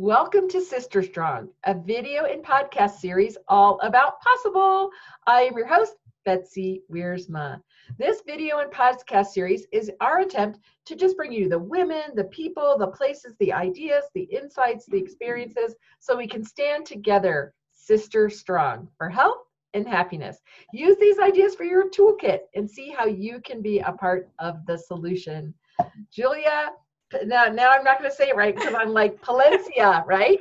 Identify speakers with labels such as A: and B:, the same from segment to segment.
A: Welcome to Sister Strong, a video and podcast series all about possible. I am your host, Betsy Wiersma. This video and podcast series is our attempt to just bring you the women, the people, the places, the ideas, the insights, the experiences, so we can stand together, sister strong, for health and happiness. Use these ideas for your toolkit and see how you can be a part of the solution. Julia, now, now I'm not going to say it right because I'm like Palencia, right?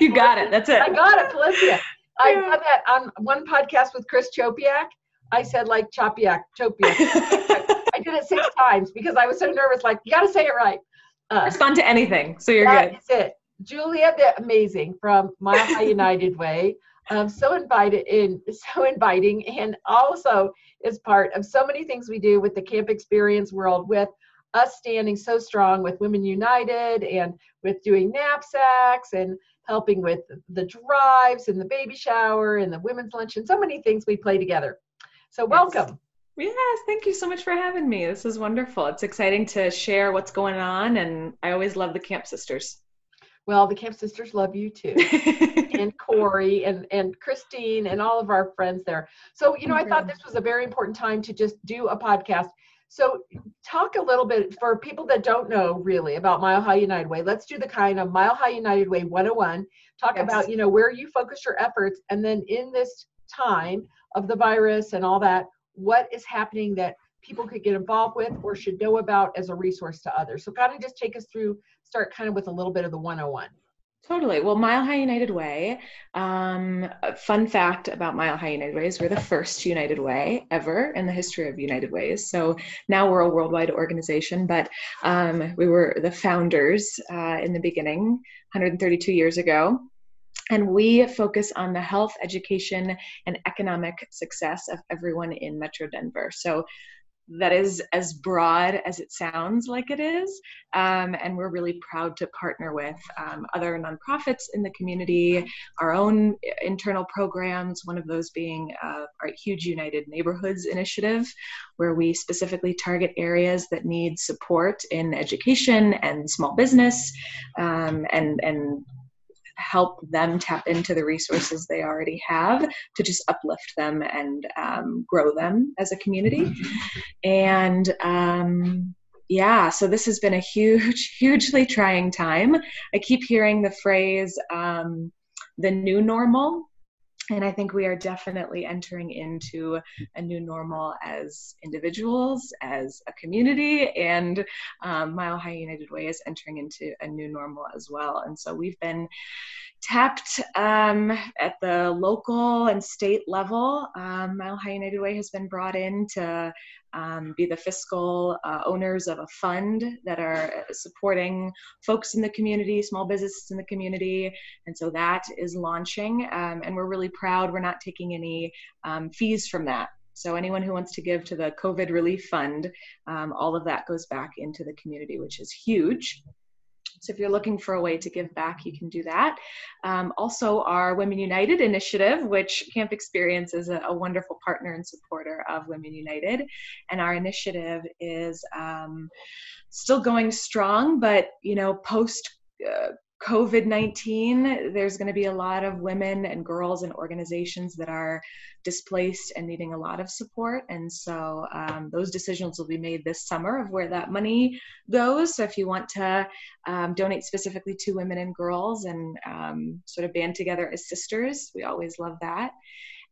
B: You got it. That's it.
A: I got it, Palencia. I've done that on one podcast with Chris Chopiak. I said like Chopiak, Chopiak. I did it six times because I was so nervous. Like, you got to say it right.
B: Uh, Respond to anything, so you're
A: that
B: good.
A: That's it. Julia, the amazing from Mile High United Way. Um, so invited in, so inviting, and also is part of so many things we do with the camp experience world with us standing so strong with Women United and with doing knapsacks and helping with the drives and the baby shower and the women's lunch and so many things we play together. So welcome.
B: Yes. yes, thank you so much for having me. This is wonderful. It's exciting to share what's going on, and I always love the Camp Sisters.
A: Well, the Camp Sisters love you too, and Corey and and Christine and all of our friends there. So you know, I thought this was a very important time to just do a podcast so, talk a little bit for people that don't know really about Mile High United Way. Let's do the kind of Mile High United Way 101. Talk yes. about, you know, where you focus your efforts and then in this time of the virus and all that, what is happening that people could get involved with or should know about as a resource to others. So, kind of just take us through, start kind of with a little bit of the 101.
B: Totally. Well, Mile High United Way. Um, fun fact about Mile High United Ways: we're the first United Way ever in the history of United Ways. So now we're a worldwide organization, but um, we were the founders uh, in the beginning, 132 years ago. And we focus on the health, education, and economic success of everyone in Metro Denver. So that is as broad as it sounds like it is. Um, and we're really proud to partner with um, other nonprofits in the community, our own internal programs, one of those being uh, our Huge United Neighborhoods initiative, where we specifically target areas that need support in education and small business um, and, and help them tap into the resources they already have to just uplift them and um, grow them as a community. And um, yeah, so this has been a huge, hugely trying time. I keep hearing the phrase um, the new normal and I think we are definitely entering into a new normal as individuals, as a community, and um, Mile High United Way is entering into a new normal as well. And so we've been tapped um, at the local and state level. Um, Mile High United Way has been brought in to um, be the fiscal uh, owners of a fund that are supporting folks in the community, small businesses in the community. And so that is launching. Um, and we're really proud we're not taking any um, fees from that. So anyone who wants to give to the COVID Relief Fund, um, all of that goes back into the community, which is huge. So if you're looking for a way to give back, you can do that. Um, also, our Women United initiative, which Camp Experience is a, a, wonderful partner and supporter of Women United, and our initiative is um, still going strong, but you know, post. Uh, COVID 19, there's going to be a lot of women and girls and organizations that are displaced and needing a lot of support. And so um, those decisions will be made this summer of where that money goes. So if you want to um, donate specifically to women and girls and um, sort of band together as sisters, we always love that.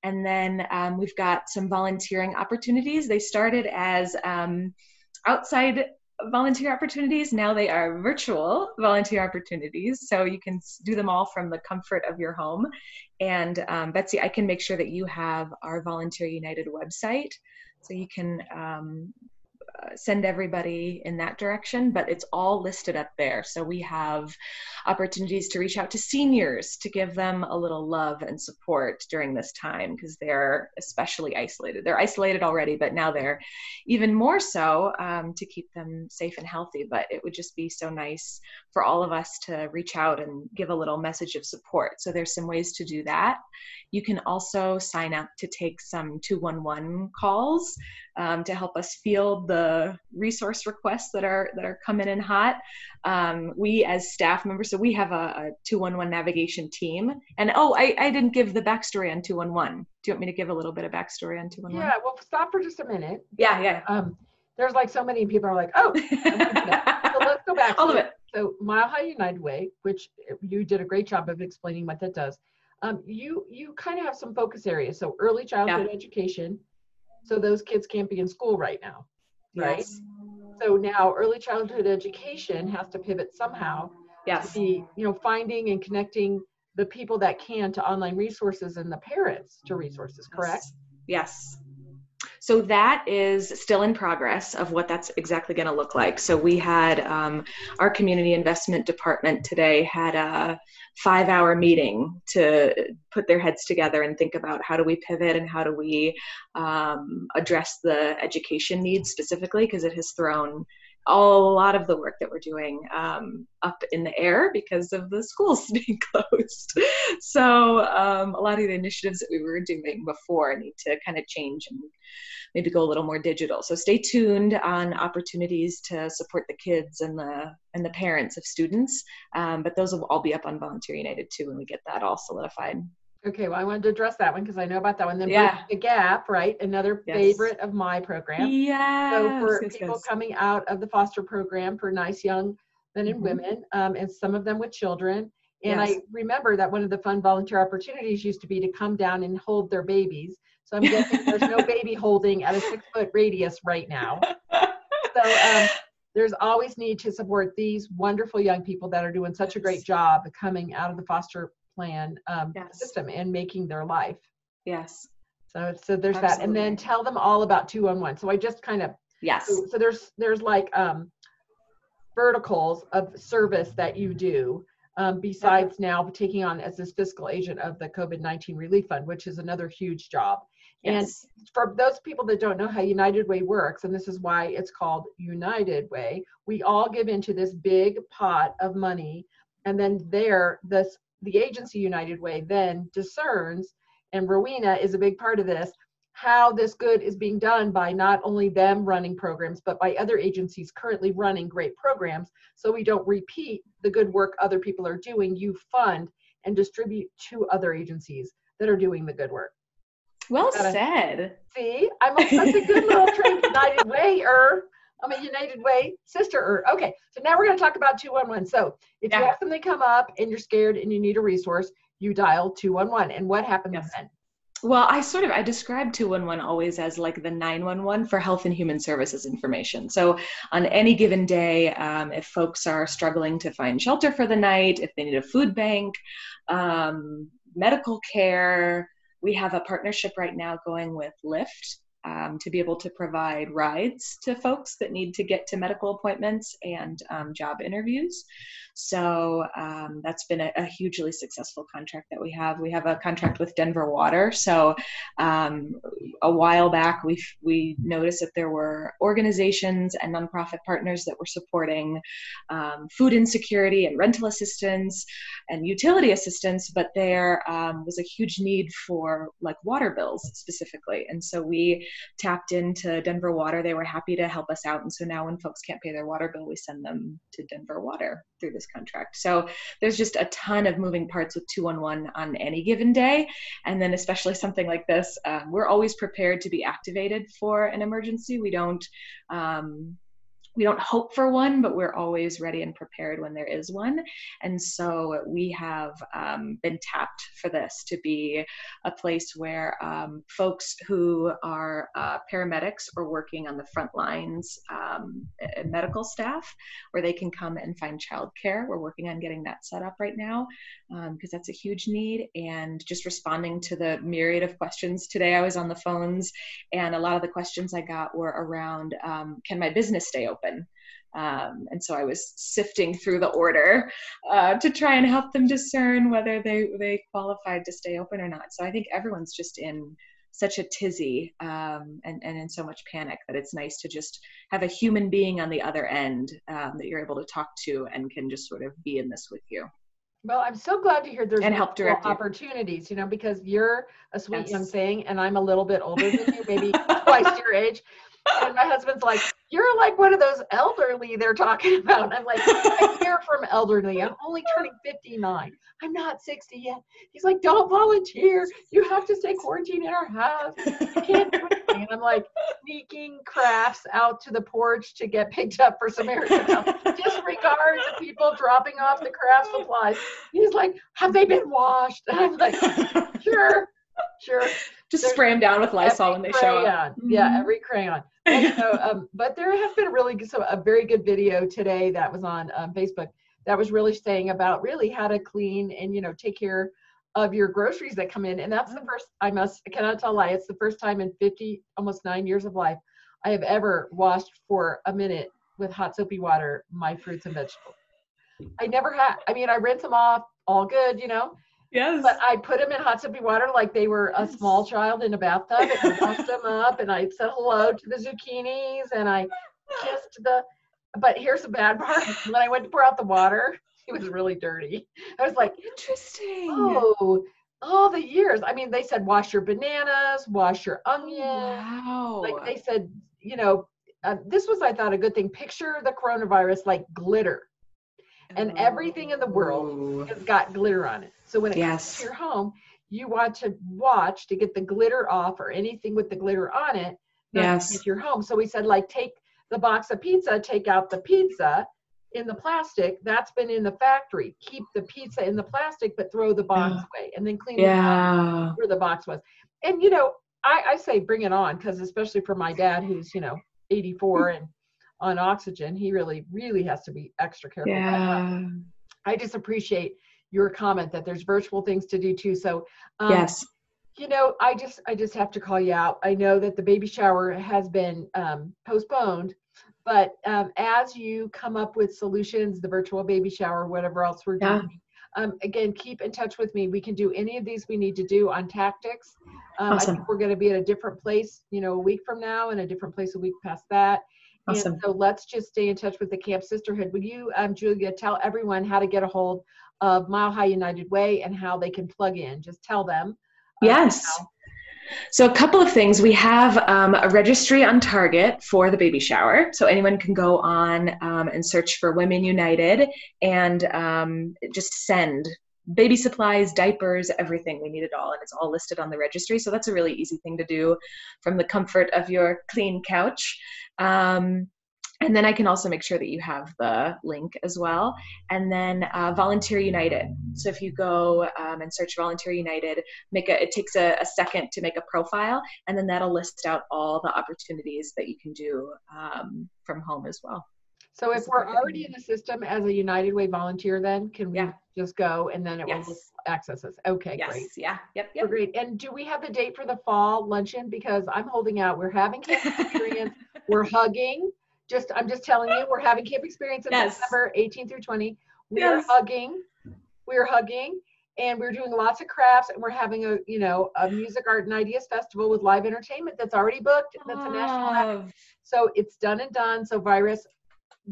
B: And then um, we've got some volunteering opportunities. They started as um, outside volunteer opportunities. Now they are virtual volunteer opportunities. So you can do them all from the comfort of your home. And um, Betsy, I can make sure that you have our Volunteer United website. So you can um, send everybody in that direction, but it's all listed up there. So we have opportunities to reach out to seniors to give them a little love and support during this time because they're especially isolated. They're isolated already, but now they're even more so um, to keep them safe and healthy. But it would just be so nice for all of us to reach out and give a little message of support. So there's some ways to do that. You can also sign up to take some 211 calls um, to help us field the resource requests that are that are coming in hot. Um, we as staff members, so we have a, a 211 navigation team. And oh, I, I didn't give the backstory on 211. Do you want me to give a little bit of backstory on 211?
A: Yeah, well, stop for just a minute.
B: Yeah, yeah.
A: Um, there's like so many people are like, oh, so let's go back.
B: All of it.
A: So Mile High United Way, which you did a great job of explaining what that does. Um, you you kind of have some focus areas. So early childhood yeah. education. So those kids can't be in school right now, right? Yes. So now early childhood education has to pivot somehow.
B: Yes.
A: To be you know finding and connecting the people that can to online resources and the parents to resources. Correct.
B: Yes. So that is still in progress of what that's exactly going to look like. So we had um, our community investment department today had a five hour meeting to put their heads together and think about how do we pivot and how do we um, address the education needs specifically because it has thrown a lot of the work that we're doing um, up in the air because of the schools being closed. So um, a lot of the initiatives that we were doing before need to kind of change and maybe go a little more digital. So stay tuned on opportunities to support the kids and the and the parents of students. Um, but those will all be up on Volunteer United too when we get that all solidified.
A: Okay, well, I wanted to address that one because I know about that one. Then yeah. the gap, right? Another yes. favorite of my program.
B: Yeah.
A: So for yes, people yes. coming out of the foster program for nice young men and mm-hmm. women, um, and some of them with children. And. I remember that one of the fun volunteer opportunities used to be to come down and hold their babies. So I'm guessing there's no baby holding at a six foot radius right now. So um, there's always need to support these wonderful young people that are doing such a great job coming out of the foster plan um, yes. system and making their life.
B: Yes.
A: So so there's Absolutely. that, and then tell them all about two on one. So I just kind of
B: yes.
A: So, so there's there's like um, verticals of service that you do. Um, besides now taking on as this fiscal agent of the COVID 19 Relief Fund, which is another huge job. Yes. And for those people that don't know how United Way works, and this is why it's called United Way, we all give into this big pot of money, and then there, this the agency United Way then discerns, and Rowena is a big part of this, how this good is being done by not only them running programs, but by other agencies currently running great programs. So we don't repeat the good work other people are doing. You fund and distribute to other agencies that are doing the good work.
B: Well said.
A: See, I'm a, such a good little trained United Wayer. I'm a United Way sister. Okay, so now we're going to talk about 211. So if yeah. you have something come up and you're scared and you need a resource, you dial 211. And what happens yes. then?
B: Well, I sort of I describe 211 always as like the 911 for health and human services information. So on any given day, um, if folks are struggling to find shelter for the night, if they need a food bank, um, medical care, we have a partnership right now going with Lyft um, to be able to provide rides to folks that need to get to medical appointments and um, job interviews. So um, that's been a, a, hugely successful contract that we have. We have a contract with Denver Water. So um, a while back, we we noticed that there were organizations and nonprofit partners that were supporting um, food insecurity and rental assistance and utility assistance, but there um, was a huge need for like water bills specifically. And so we tapped into Denver Water. They were happy to help us out. And so now when folks can't pay their water bill, we send them to Denver Water through this contract. So there's just a ton of moving parts with 211 on any given day. And then, especially something like this, um, we're always prepared to be activated for an emergency. We don't. Um, we don't hope for one, but we're always ready and prepared when there is one. And so we have um, been tapped for this to be a place where um, folks who are uh, paramedics or working on the front lines, um, medical staff, where they can come and find childcare. We're working on getting that set up right now because um, that's a huge need. And just responding to the myriad of questions today, I was on the phones, and a lot of the questions I got were around um, can my business stay open? Happen. Um, and so I was sifting through the order uh, to try and help them discern whether they, they qualified to stay open or not. So I think everyone's just in such a tizzy um, and, and in so much panic that it's nice to just have a human being on the other end um, that you're able to talk to and can just sort of be in this with you.
A: Well, I'm so glad to hear there's
B: and help direct
A: opportunities, you. you know, because you're a sweet yes. young thing and I'm a little bit older than you, maybe twice your age. and my husband's like, You're like one of those elderly they're talking about. I'm like, I hear from elderly. I'm only turning 59. I'm not 60 yet. He's like, Don't volunteer. You have to stay quarantined in our house. You can't do anything. And I'm like sneaking crafts out to the porch to get picked up for Samaritan help. Disregard the people dropping off the craft supplies. He's like, Have they been washed? And I'm like, Sure, sure.
B: Just
A: There's
B: spray them down with Lysol when they show up.
A: crayon. Yeah,
B: Mhm.
A: every crayon. So, um, but there has been a really good, so a very good video today that was on um, Facebook that was really saying about really how to clean and you know take care of your groceries that come in. And that's the first I must I cannot tell a lie. It's the first time in 50 almost nine years of life I have ever washed for a minute with hot soapy water my fruits and vegetables. I never had. I mean, I rinse them off, all good, you know.
B: Yes.
A: But I put them in hot soapy water like they were a small child in a bathtub, and I washed them up, and I said hello to the zucchinis, and I kissed the. But here's the bad part: when I went to pour out the water, it was really dirty. I was like,
B: Interesting.
A: oh, all the years. I mean, they said wash your bananas, wash your onions.
B: Wow.
A: Like they said, you know, uh, this was I thought a good thing. Picture the coronavirus like glitter and everything in the world has got glitter on it. So when it comes to your home, you want to watch to get the glitter off or anything with the glitter on it.
B: Yes.
A: get your home. So we said like take the box of pizza, take out the pizza in the plastic that's been in the factory. Keep the pizza in the plastic, but throw the box
B: Yeah.
A: away and then clean it out
B: Yeah.
A: where the box was. And you know, I, I say bring it on because especially for my dad who's you know 84 and on oxygen, he really really has to be extra careful.
B: Yeah.
A: I just appreciate your comment that there's virtual things to do too. So, um,
B: yes.
A: you know, I just I just have to call you out. I know that the baby shower has been um, postponed, but um, as you come up with solutions, the virtual baby shower, whatever else we're
B: Yeah.
A: doing. Um, again, keep in touch with me. We can do any of these we need to do on tactics. Um, I think we're going to be at a different place, you know, a week from now, and a different place a week past that.
B: Awesome.
A: And so let's just stay in touch with the Camp Sisterhood. Would you, um, Julia, tell everyone how to get a hold of Mile High United Way and how they can plug in? Just tell them. uh,
B: Yes. So, a couple of things. We have um, a registry on Target for the baby shower. So, anyone can go on um, and search for Women United and um, just send baby supplies, diapers, everything. We need it all, and it's all listed on the registry. So, that's a really easy thing to do from the comfort of your clean couch. Um, and then I can also make sure that you have the link as well. And then uh, Volunteer United. So if you go um, and search Volunteer United, make a it takes a, a second to make a profile and then that'll list out all the opportunities that you can do um, from home as well
A: So if we're already in the system as a United Way volunteer, then can we
B: Yeah.
A: just go and then it will
B: Yes.
A: just access us? Okay,
B: yes
A: great.
B: yeah yep
A: We're
B: yep
A: Great. And do we have the date for the fall luncheon? Because I'm holding out. We're having experience. we're hugging. Just I'm just telling you, we're having camp experience in
B: Yes.
A: September 18 through 20. We are
B: Yes.
A: hugging. We're hugging. And we're doing lots of crafts, and we're having a, you know, a music, art, and ideas festival with live entertainment that's already booked. That's a national. act. So it's done and done. So virus,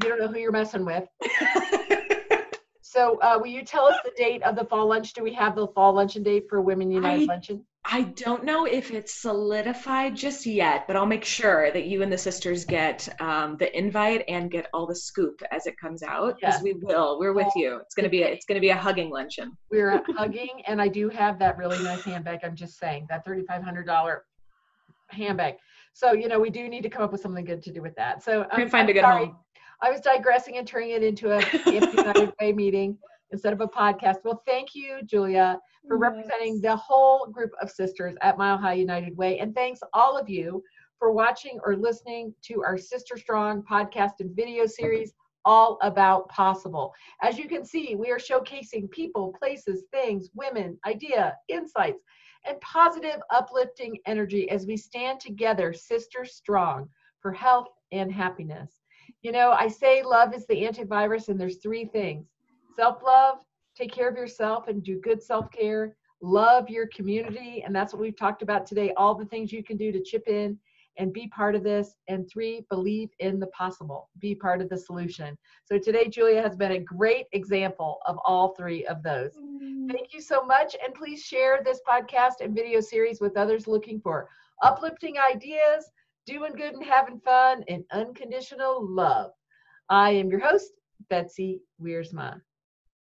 A: you don't know who you're messing with. So uh, will you tell us the date of the fall lunch? Do we have the fall luncheon date for Women United
B: I-
A: Luncheon?
B: I don't know if it's solidified just yet, but I'll make sure that you and the sisters get um, the invite and get all the scoop as it comes out. Because
A: Yes.
B: we will. We're with you. It's gonna be a, it's gonna be a hugging luncheon.
A: We're hugging, and I do have that really nice handbag. I'm just saying that $3,500 handbag. So you know we do need to come up with something good to do with that. So
B: We're
A: I'm,
B: find a good
A: sorry.
B: home.
A: I was digressing and turning it into a United Way meeting instead of a podcast. Well, thank you, Julia, for representing the whole group of sisters at Mile High United Way. And thanks all of you for watching or listening to our Sister Strong podcast and video series, all about possible. As you can see, we are showcasing people, places, things, women, idea, insights, and positive, uplifting energy as we stand together, sister strong, for health and happiness. You know, I say love is the antivirus, and there's three things self love, take care of yourself and do good self care, love your community. And that's what we've talked about today all the things you can do to chip in and be part of this. And three, believe in the possible, be part of the solution. So today, Julia has been a great example of all three of those. Mm. Thank you so much. And please share this podcast and video series with others looking for uplifting ideas, doing good and having fun and unconditional love. I am your host, Betsy Wiersma.